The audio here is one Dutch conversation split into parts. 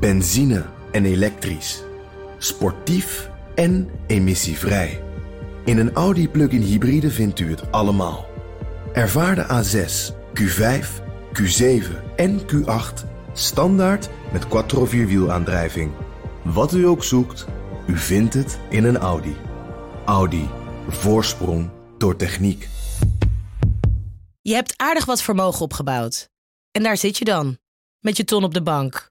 Benzine en elektrisch. Sportief en emissievrij. In een Audi plug-in hybride vindt u het allemaal. Ervaar de A6, Q5, Q7 en Q8 standaard met quattro vierwielaandrijving. Wat u ook zoekt, u vindt het in een Audi. Audi. Voorsprong door techniek. Je hebt aardig wat vermogen opgebouwd. En daar zit je dan, met je ton op de bank.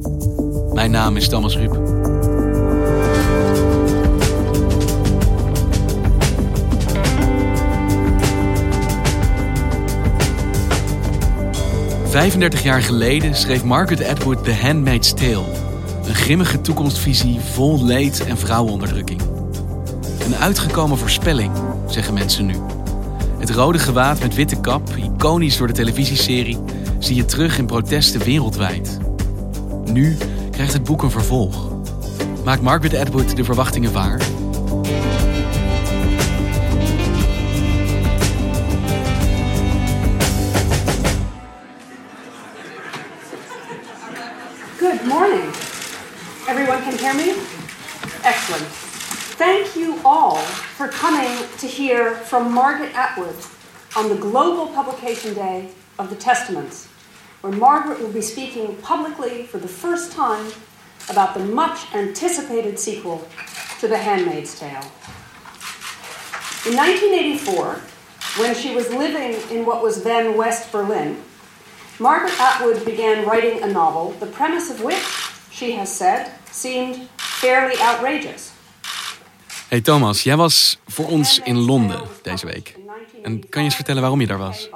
Mijn naam is Thomas Ruip. ...35 jaar geleden schreef Margaret Atwood The Handmaid's Tale. Een grimmige toekomstvisie vol leed en vrouwenonderdrukking. Een uitgekomen voorspelling, zeggen mensen nu. Het rode gewaad met witte kap, iconisch door de televisieserie, zie je terug in protesten wereldwijd. Nu krijgt het boek een vervolg. Maakt Margaret Atwood de verwachtingen waar? Good morning. Everyone can hear me? Excellent. Thank you all for coming to hear from Margaret Atwood on the Global Publication Day of the Testaments, where Margaret will be speaking publicly for the first time about the much anticipated sequel to The Handmaid's Tale. In 1984, when she was living in what was then West Berlin, Margaret Atwood began writing a novel, the premise of which, she has said, seemed fairly outrageous. Hey Thomas, jij was voor ons in Londen deze week. En kan je eens vertellen waarom je daar was?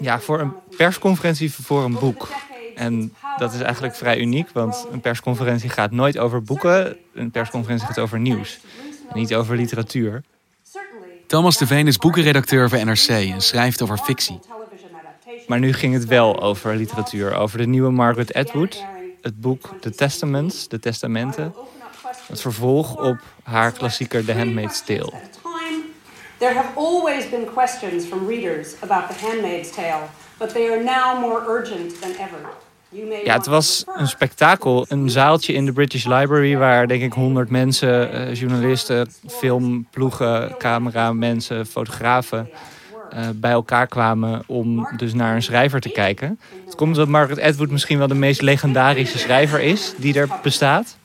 Ja, voor een persconferentie voor een boek. En dat is eigenlijk vrij uniek, want een persconferentie gaat nooit over boeken. Een persconferentie gaat over nieuws. En niet over literatuur. Thomas de Veen is boekenredacteur voor NRC en schrijft over fictie. Maar nu ging het wel over literatuur, over de nieuwe Margaret Atwood. Het boek The Testaments, de Testamenten. Het vervolg op haar klassieker The Handmaid's Tale. There have always been questions from readers about The Handmaid's Tale, but they are now more urgent than ever. Ja, het was een spektakel. Een zaaltje in de British Library waar denk ik honderd mensen, eh, journalisten, filmploegen, cameramensen, fotografen uh, bij elkaar kwamen om dus naar een schrijver te kijken. Het komt omdat Margaret Atwood misschien wel de meest legendarische schrijver is die er bestaat.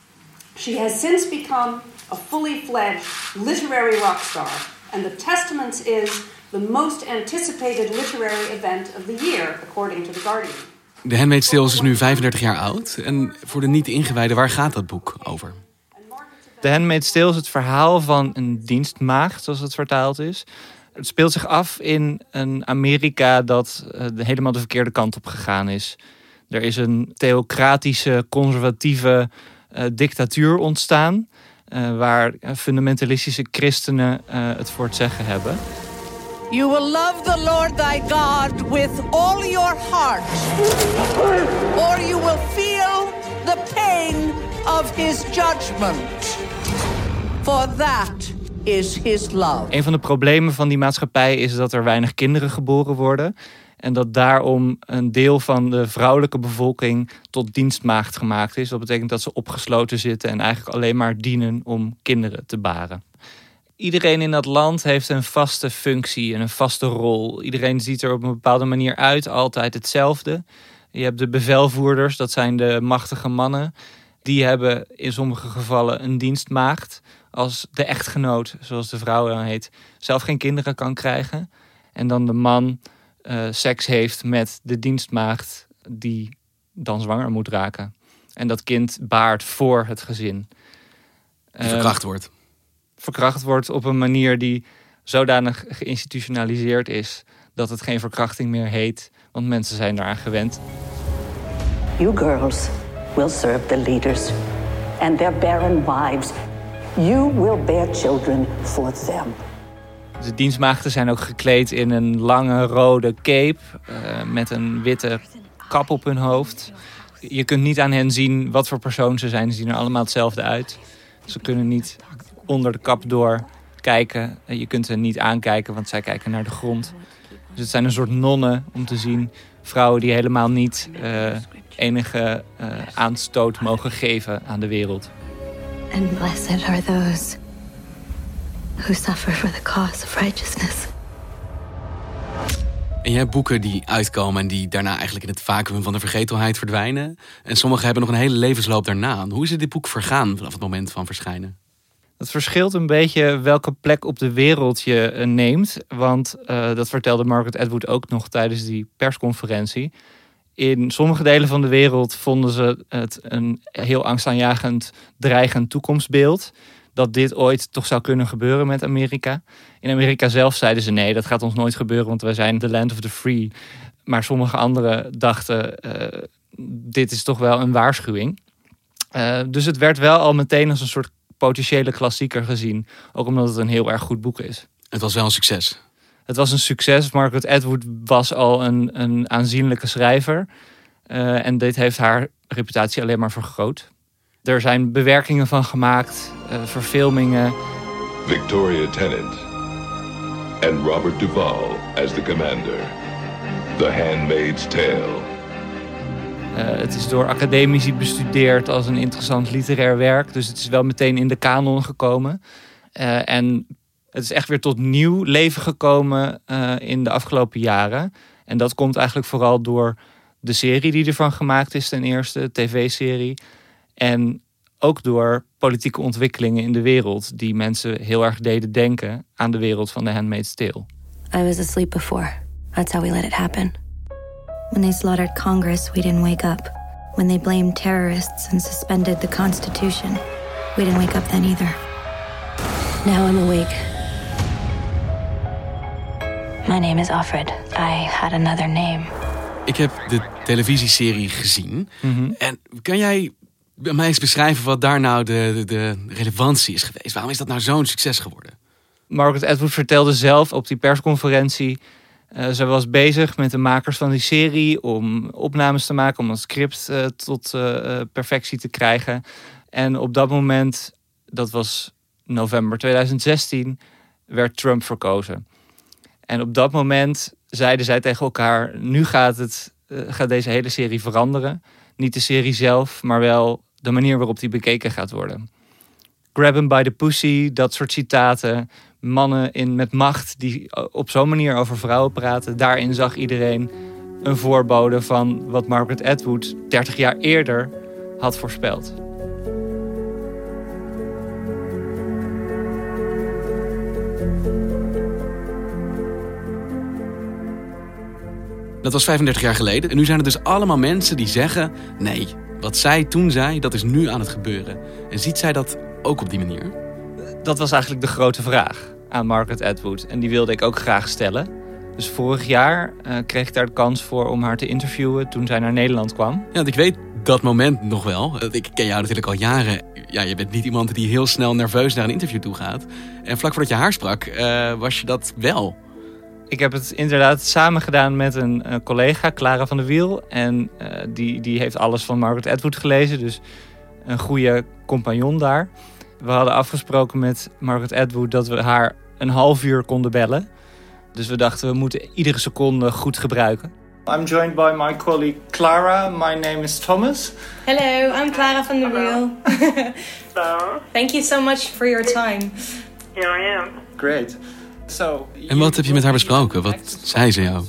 She has since become a fully fledged literary rockstar. And The Testaments is the most anticipated literary event of the year, according to The Guardian. De Handmaid's Tale is nu 35 jaar oud. En voor de niet-ingewijden, waar gaat dat boek over? The Handmaid's Tale is het verhaal van een dienstmaagd, zoals het vertaald is. Het speelt zich af in een Amerika dat uh, helemaal de verkeerde kant op gegaan is. Er is een theocratische, conservatieve uh, dictatuur ontstaan. Uh, waar fundamentalistische christenen het voor het zeggen hebben. You will love the Lord thy God with all your heart, or you will feel the pain of his judgment. For that is his love. Een van de problemen van die maatschappij is dat er weinig kinderen geboren worden. En dat daarom een deel van de vrouwelijke bevolking tot dienstmaagd gemaakt is. Dat betekent dat ze opgesloten zitten en eigenlijk alleen maar dienen om kinderen te baren. Iedereen in dat land heeft een vaste functie en een vaste rol. Iedereen ziet er op een bepaalde manier uit, altijd hetzelfde. Je hebt de bevelvoerders, dat zijn de machtige mannen. Die hebben in sommige gevallen een dienstmaagd. Als de echtgenoot, zoals de vrouw dan heet, zelf geen kinderen kan krijgen. En dan de man uh, seks heeft met de dienstmaagd die dan zwanger moet raken. En dat kind baart voor het gezin. Die verkracht wordt. Uh, verkracht wordt op een manier die zodanig geïnstitutionaliseerd is dat het geen verkrachting meer heet, want mensen zijn eraan gewend. You girls will serve the leaders and their barren wives. You will bear children for them. De dienstmaagden zijn ook gekleed in een lange rode cape uh, met een witte kap op hun hoofd. Je kunt niet aan hen zien wat voor persoon ze zijn. Ze zien er allemaal hetzelfde uit. Ze kunnen niet onder de kap door kijken. Je kunt hen niet aankijken, want zij kijken naar de grond. Dus het zijn een soort nonnen om te zien. Vrouwen die helemaal niet uh, enige uh, aanstoot mogen geven aan de wereld. And blessed are those who suffer for the cause of righteousness. En je hebt boeken die uitkomen en die daarna eigenlijk in het vacuüm van de vergetelheid verdwijnen. En sommige hebben nog een hele levensloop daarna. Hoe is dit boek vergaan vanaf het moment van verschijnen? Het verschilt een beetje welke plek op de wereld je eh, neemt. Want uh, dat vertelde Margaret Atwood ook nog tijdens die persconferentie. In sommige delen van de wereld vonden ze het een heel angstaanjagend, dreigend toekomstbeeld. Dat dit ooit toch zou kunnen gebeuren met Amerika. In Amerika zelf zeiden ze nee, dat gaat ons nooit gebeuren, want wij zijn the land of the free. Maar sommige anderen dachten, uh, dit is toch wel een waarschuwing. Uh, dus het werd wel al meteen als een soort potentiële klassieker gezien. Ook omdat het een heel erg goed boek is. Het was wel een succes. Het was een succes. Margaret Atwood was al een, een aanzienlijke schrijver. Uh, en dit heeft haar reputatie alleen maar vergroot. Er zijn bewerkingen van gemaakt, uh, verfilmingen. Victoria Tennant en Robert Duvall as the commander. The Handmaid's Tale. Uh, het is door academici bestudeerd als een interessant literair werk. Dus het is wel meteen in de kanon gekomen. Uh, en het is echt weer tot nieuw leven gekomen uh, in de afgelopen jaren. En dat komt eigenlijk vooral door de serie die ervan gemaakt is, ten eerste, tv-serie. En ook door politieke ontwikkelingen in de wereld, die mensen heel erg deden denken aan de wereld van The Handmaid's Tale. I was asleep before. That's how we let it happen. When they slaughtered Congress, we didn't wake up. When they blamed terrorists and suspended the Constitution, we didn't wake up then either. Now I'm awake. My name is Alfred. I had another name. Ik heb de televisieserie gezien. Mm -hmm. En kan jij mij eens beschrijven wat daar nou de, de, relevantie is geweest? Waarom is dat nou zo'n succes geworden? Margaret Atwood vertelde zelf op die persconferentie. Uh, ze was bezig met de makers van die serie om opnames te maken, om een script uh, tot uh, perfectie te krijgen. En op dat moment, dat was november 2016, werd Trump verkozen. En op dat moment zeiden zij tegen elkaar: nu gaat, het, gaat deze hele serie veranderen. Niet de serie zelf, maar wel de manier waarop die bekeken gaat worden. Grab him by the pussy, dat soort citaten. Mannen in, met macht die op zo'n manier over vrouwen praten. Daarin zag iedereen een voorbode van wat Margaret Atwood 30 jaar eerder had voorspeld. Dat was 35 jaar geleden. En nu zijn er dus allemaal mensen die zeggen: nee, wat zij toen zei, dat is nu aan het gebeuren. En ziet zij dat ook op die manier? Dat was eigenlijk de grote vraag aan Margaret Atwood. En die wilde ik ook graag stellen. Dus vorig jaar uh, kreeg ik daar de kans voor om haar te interviewen toen zij naar Nederland kwam. Ja, want ik weet dat moment nog wel. Ik ken jou natuurlijk al jaren. Ja, je bent niet iemand die heel snel nerveus naar een interview toe gaat. En vlak voordat je haar sprak, uh, was je dat wel. Ik heb het inderdaad samen gedaan met een uh, collega, Clara van der Wiel. En uh, die, die heeft alles van Margaret Atwood gelezen. Dus een goede compagnon daar. We hadden afgesproken met Margaret Atwood dat we haar een half uur konden bellen. Dus we dachten, we moeten iedere seconde goed gebruiken. I'm joined by my colleague Clara. My name is Thomas. Hello, I'm Clara van der Wiel. Hello. Thank you so much for your time. Here I am. Great. En wat heb je met haar besproken? Wat zei ze jou?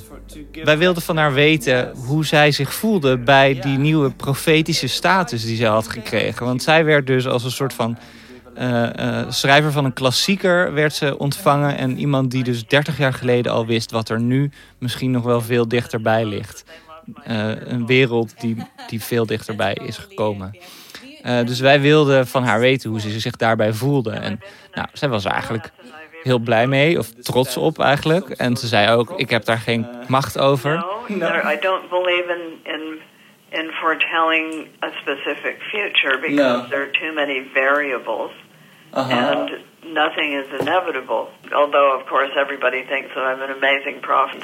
Wij wilden van haar weten hoe zij zich voelde bij die nieuwe profetische status die zij had gekregen. Want zij werd dus als een soort van uh, uh, schrijver van een klassieker werd ze ontvangen. En iemand die dus 30 jaar geleden al wist wat er nu misschien nog wel veel dichterbij ligt. Uh, een wereld die, die veel dichterbij is gekomen. dus wij wilden van haar weten hoe ze zich daarbij voelde. En nou, zij was eigenlijk heel blij mee, of trots op eigenlijk. En ze zei ook, ik heb daar geen macht over. No, I don't believe in, in, in foretelling a specific future because No. there are too many variables Uh-huh. and nothing is inevitable. Although, of course, everybody thinks that I'm an amazing prophet.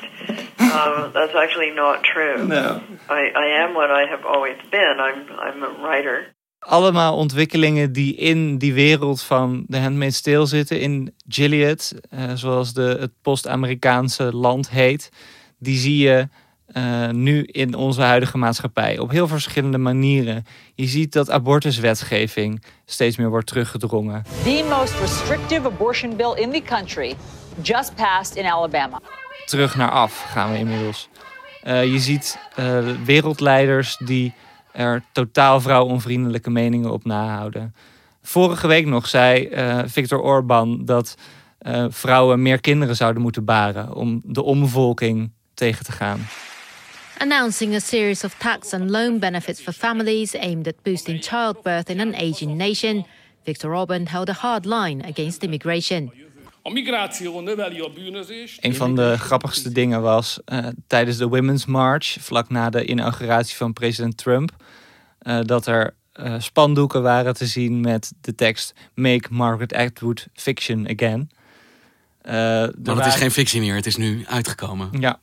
um, that's actually not true. No. I, I am what I have always been. I'm, I'm a writer. Allemaal ontwikkelingen die in die wereld van de Handmaid's Tale zitten. In Gilead, eh, zoals de, het post-Amerikaanse land heet. Die zie je eh, nu in onze huidige maatschappij op heel verschillende manieren. Je ziet dat abortuswetgeving steeds meer wordt teruggedrongen. The most restrictive abortion bill in the country just passed in Alabama. Terug naar af gaan we inmiddels. Eh, je ziet wereldleiders die er totaal vrouwonvriendelijke meningen op nahouden. Vorige week nog zei eh, Viktor Orban dat eh, vrouwen meer kinderen zouden moeten baren om de omvolking tegen te gaan. announcing a series of tax and loan benefits for families aimed at boosting childbirth in an aging nation, Viktor Orban held a hard line against immigration. Een van de grappigste dingen was eh, tijdens de Women's March, vlak na de inauguratie van president Trump, eh, dat er eh, spandoeken waren te zien met de tekst Make Margaret Atwood Fiction Again. Maar het is geen fictie meer, het is nu uitgekomen. Ja.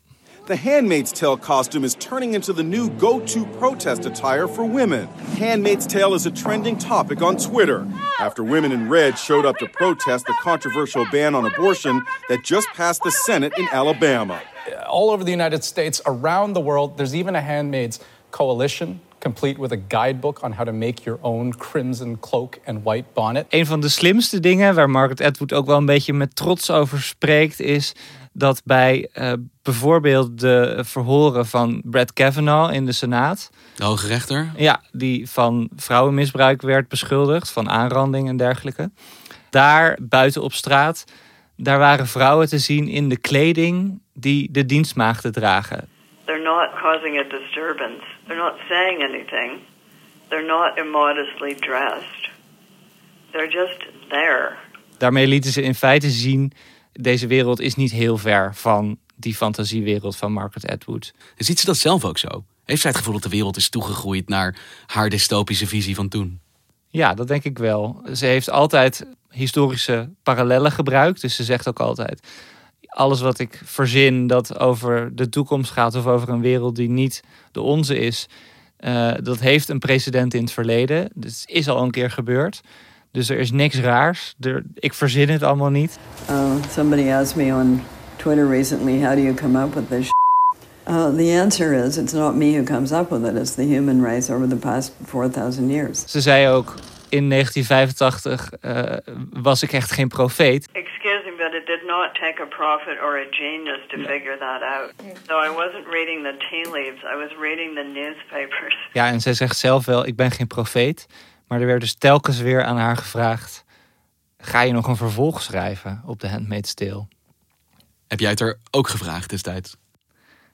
The Handmaid's Tale costume is turning into the new go to protest attire for women. Handmaid's Tale is a trending topic on Twitter after women in red showed up to protest the controversial ban on abortion that just passed the Senate in Alabama. all over the United States, around the world. There's even a handmaids coalition, complete with a guidebook on how to make your own crimson cloak and white bonnet. Een van de slimste dingen waar Margaret Atwood ook wel een beetje met trots over spreekt, is dat bij eh, bijvoorbeeld de verhoren van Brett Kavanaugh in de Senaat. De hoge rechter? Ja, die van vrouwenmisbruik werd beschuldigd, van aanranding en dergelijke. Daar buiten op straat, daar waren vrouwen te zien in de kleding die de dienstmaagden dragen. They're not causing a disturbance. They're not saying anything. They're not immodestly dressed. They're just there. Daarmee lieten ze in feite zien, deze wereld is niet heel ver van die fantasiewereld van Margaret Atwood. Ziet ze dat zelf ook zo? Heeft zij het gevoel dat de wereld is toegegroeid naar haar dystopische visie van toen? Ja, dat denk ik wel. Ze heeft altijd historische parallellen gebruikt. Dus ze zegt ook altijd: alles wat ik verzin dat over de toekomst gaat of over een wereld die niet de onze is, eh, dat heeft een precedent in het verleden. Dus het is al een keer gebeurd. Dus er is niks raars. Er, ik verzin het allemaal niet. Uh, somebody asked me on Twitter recently, how do you come up with this? Uh, the answer is, it's not me who comes up with it. It's the human race over the past 4,000 years. Ze zei ook in 1985 eh, was ik echt geen profeet. Not take a prophet or a genius to figure that out. So I wasn't reading the tea leaves, I was reading the newspapers. Ja, en zij zegt zelf wel, ik ben geen profeet. Maar er werd dus telkens weer aan haar gevraagd... ga je nog een vervolg schrijven op de Handmaid's Tale? Heb jij het er ook gevraagd destijds?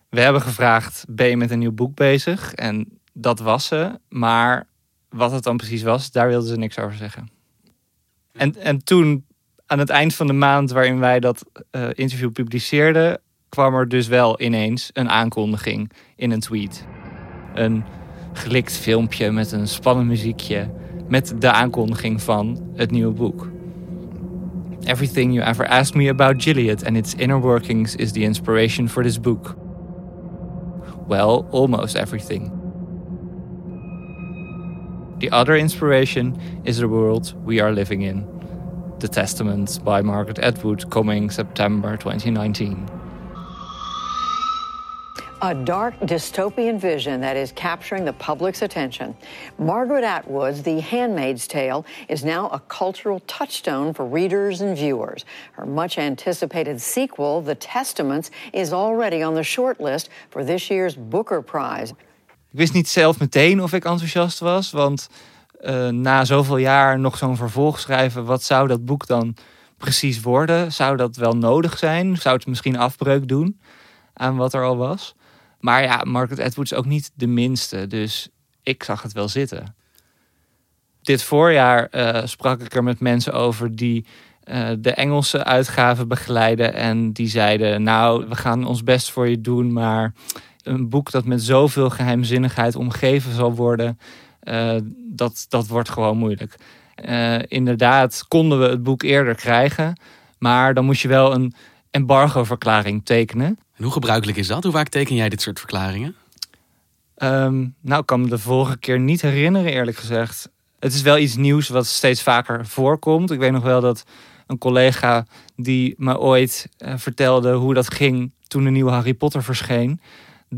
We hebben gevraagd, ben je met een nieuw boek bezig? En dat was ze, maar wat het dan precies was, daar wilde ze niks over zeggen. En, en toen, aan het eind van de maand waarin wij dat eh, interview publiceerden... kwam er dus wel ineens een aankondiging in een tweet. Een gelikt filmpje met een spannend muziekje... met de aankondiging van het nieuwe boek. Everything you ever asked me about Gilead and its inner workings is the inspiration for this book. Well, almost everything. The other inspiration is the world we are living in. The Testament by Margaret Atwood, coming September 2019. A dark dystopian vision that is capturing the public's attention. Margaret Atwood's The Handmaid's Tale is now a cultural touchstone for readers and viewers. Her much anticipated sequel, The Testaments, is already on the shortlist for this year's Booker Prize. Ik wist niet zelf meteen of ik enthousiast was, want eh, na zoveel jaar nog zo'n vervolg schrijven, wat zou dat boek dan precies worden? Zou dat wel nodig zijn? Zou het misschien afbreuk doen aan wat er al was? Maar ja, Margaret Atwood is ook niet de minste, dus ik zag het wel zitten. Dit voorjaar eh, sprak ik er met mensen over die eh, de Engelse uitgave begeleiden. En die zeiden, nou, we gaan ons best voor je doen, maar een boek dat met zoveel geheimzinnigheid omgeven zal worden, dat, dat wordt gewoon moeilijk. Uh, inderdaad, konden we het boek eerder krijgen, maar dan moest je wel een embargo-verklaring tekenen. En hoe gebruikelijk is dat? Hoe vaak teken jij dit soort verklaringen? Um, nou, ik kan me de vorige keer niet herinneren, eerlijk gezegd. Het is wel iets nieuws wat steeds vaker voorkomt. Ik weet nog wel dat een collega die me ooit uh, vertelde hoe dat ging toen de nieuwe Harry Potter verscheen.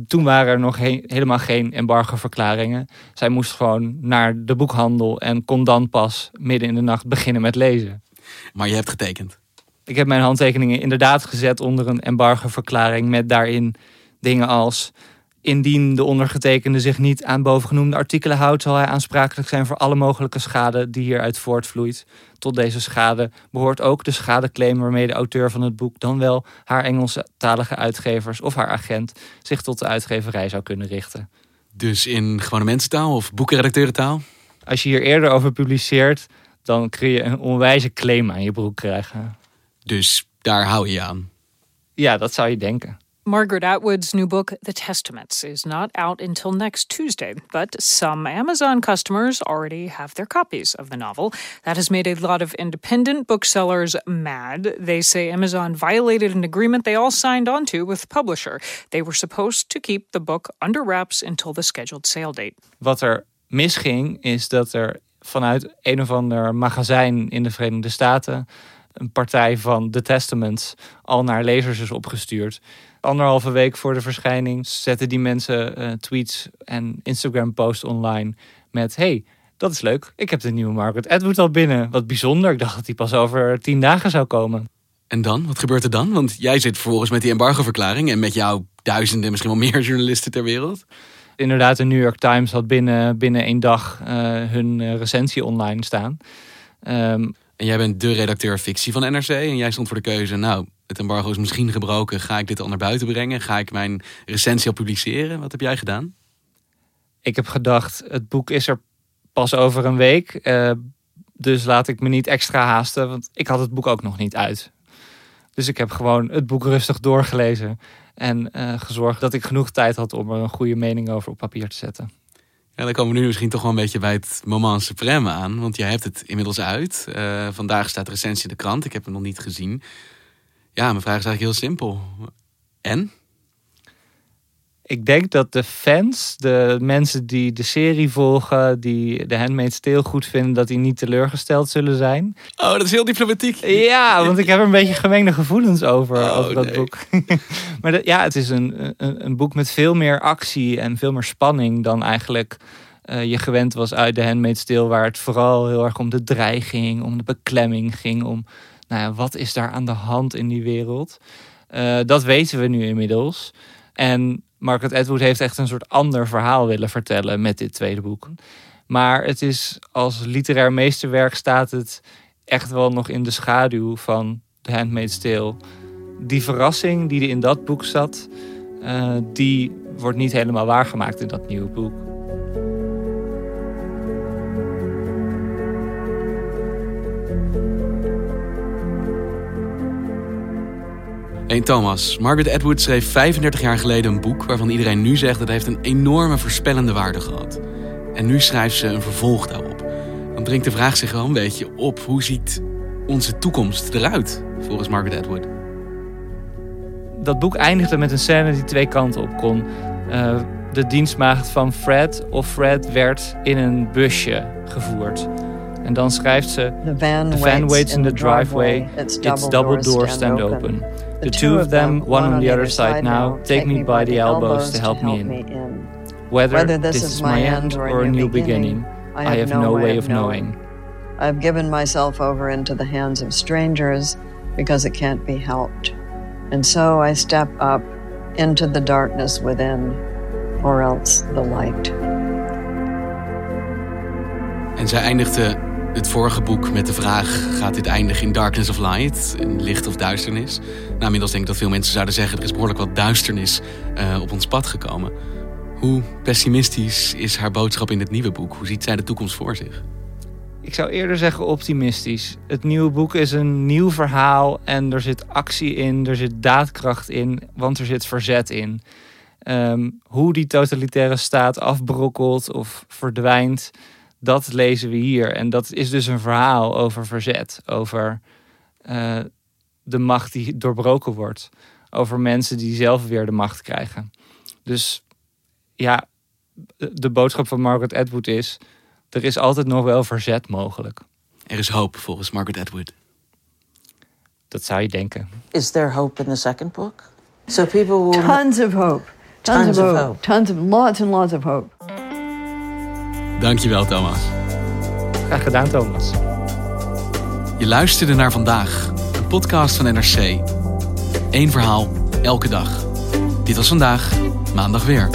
Toen waren er nog he helemaal geen embargo-verklaringen. Zij moest gewoon naar de boekhandel en kon dan pas midden in de nacht beginnen met lezen. Maar je hebt getekend? Ik heb mijn handtekeningen inderdaad gezet onder een embargo-verklaring met daarin dingen als Indien de ondergetekende zich niet aan bovengenoemde artikelen houdt, zal hij aansprakelijk zijn voor alle mogelijke schade die hieruit voortvloeit. Tot deze schade behoort ook de schadeclaim waarmee de auteur van het boek, dan wel haar Engelstalige uitgevers of haar agent, zich tot de uitgeverij zou kunnen richten. Dus in gewone mensentaal of boekenredacteurentaal? Als je hier eerder over publiceert, dan kun je een onwijze claim aan je broek krijgen. Dus daar hou je aan? Ja, dat zou je denken. Margaret Atwood's new book, The Testaments, is not out until next Tuesday, but some Amazon customers already have their copies of the novel. That has made a lot of independent booksellers mad. They say Amazon violated an agreement they all signed onto with the publisher. They were supposed to keep the book under wraps until the scheduled sale date. Wat er misging, is dat er vanuit een of ander magazijn in de Verenigde Staten een partij van The Testaments al naar lezers is opgestuurd anderhalve week voor de verschijning zetten die mensen uh, tweets en Instagram-posts online met: Hey, dat is leuk. Ik heb de nieuwe Margaret Atwood al binnen. Wat bijzonder. Ik dacht dat die pas over tien dagen zou komen. En dan? Wat gebeurt er dan? Want jij zit vervolgens met die embargo-verklaring en met jouw duizenden, misschien wel meer journalisten ter wereld. Inderdaad, de New York Times had binnen, binnen één dag uh, hun uh, recensie online staan. Um, en jij bent de redacteur fictie van NRC en jij stond voor de keuze, nou, het embargo is misschien gebroken. Ga ik dit al naar buiten brengen? Ga ik mijn recensie al publiceren? Wat heb jij gedaan? Ik heb gedacht, het boek is er pas over een week. Uh, dus laat ik me niet extra haasten, want ik had het boek ook nog niet uit. Dus ik heb gewoon het boek rustig doorgelezen en uh, gezorgd dat ik genoeg tijd had om er een goede mening over op papier te zetten. Ja, dan komen we nu misschien toch wel een beetje bij het moment supreme aan. Want jij hebt het inmiddels uit. Uh, vandaag staat de recensie in de krant. Ik heb hem nog niet gezien. Ja, mijn vraag is eigenlijk heel simpel. En? Ik denk dat de fans, de mensen die de serie volgen, die de Handmaid's Tale goed vinden, dat die niet teleurgesteld zullen zijn. Oh, dat is heel diplomatiek. Ja, want ik heb er een beetje gemengde gevoelens over, oh, over dat boek. maar ja, het is een, een, een, boek met veel meer actie en veel meer spanning dan eigenlijk uh, je gewend was uit de Handmaid's Tale, waar het vooral heel erg om de dreiging, om de beklemming ging, om nou ja, wat is daar aan de hand in die wereld? Uh, dat weten we nu inmiddels. En Margaret Atwood heeft echt een soort ander verhaal willen vertellen met dit tweede boek. Maar het is als literair meesterwerk staat het echt wel nog in de schaduw van The Handmaid's Tale. Die verrassing die er in dat boek zat, uh, die wordt niet helemaal waargemaakt in dat nieuwe boek. Hey Thomas, Margaret Atwood schreef 35 jaar geleden een boek waarvan iedereen nu zegt dat het heeft een enorme voorspellende waarde gehad. En nu schrijft ze een vervolg daarop. Dan dringt de vraag zich wel een beetje op: hoe ziet onze toekomst eruit volgens Margaret Atwood? Dat boek eindigde met een scène die twee kanten op kon. Uh, de dienstmaagd van Fred of Fred werd in een busje gevoerd. En dan schrijft ze: The van, the van waits in the driveway, its double doors stand open. The two of them, one on the other side now, take me by the elbows to help me in. Whether this is my end or a new beginning, I have no way of knowing. I've given myself over into the hands of strangers because it can't be helped. And so I step up into the darkness within, or else the light. En zij eindigde het vorige boek met de vraag: gaat dit eindigen in Darkness of Light, in licht of duisternis? Nou, inmiddels denk ik dat veel mensen zouden zeggen: er is behoorlijk wat duisternis uh, op ons pad gekomen. Hoe pessimistisch is haar boodschap in het nieuwe boek? Hoe ziet zij de toekomst voor zich? Ik zou eerder zeggen optimistisch. Het nieuwe boek is een nieuw verhaal en er zit actie in, er zit daadkracht in, want er zit verzet in. Ehm, hoe die totalitaire staat afbrokkelt of verdwijnt, dat lezen we hier. En dat is dus een verhaal over verzet, over uh, de macht die doorbroken wordt, over mensen die zelf weer de macht krijgen. Dus ja, de boodschap van Margaret Atwood is: er is altijd nog wel verzet mogelijk. Er is hoop volgens Margaret Atwood. Dat zou je denken. Is there hope in the second book? So people will tons of hope. Tons, tons of, hope. hope. Tons of lots and lots of hope. Dankjewel, Thomas. Graag gedaan, Thomas. Je luisterde naar vandaag, een podcast van NRC. Eén verhaal, elke dag. Dit was vandaag, maandag weer.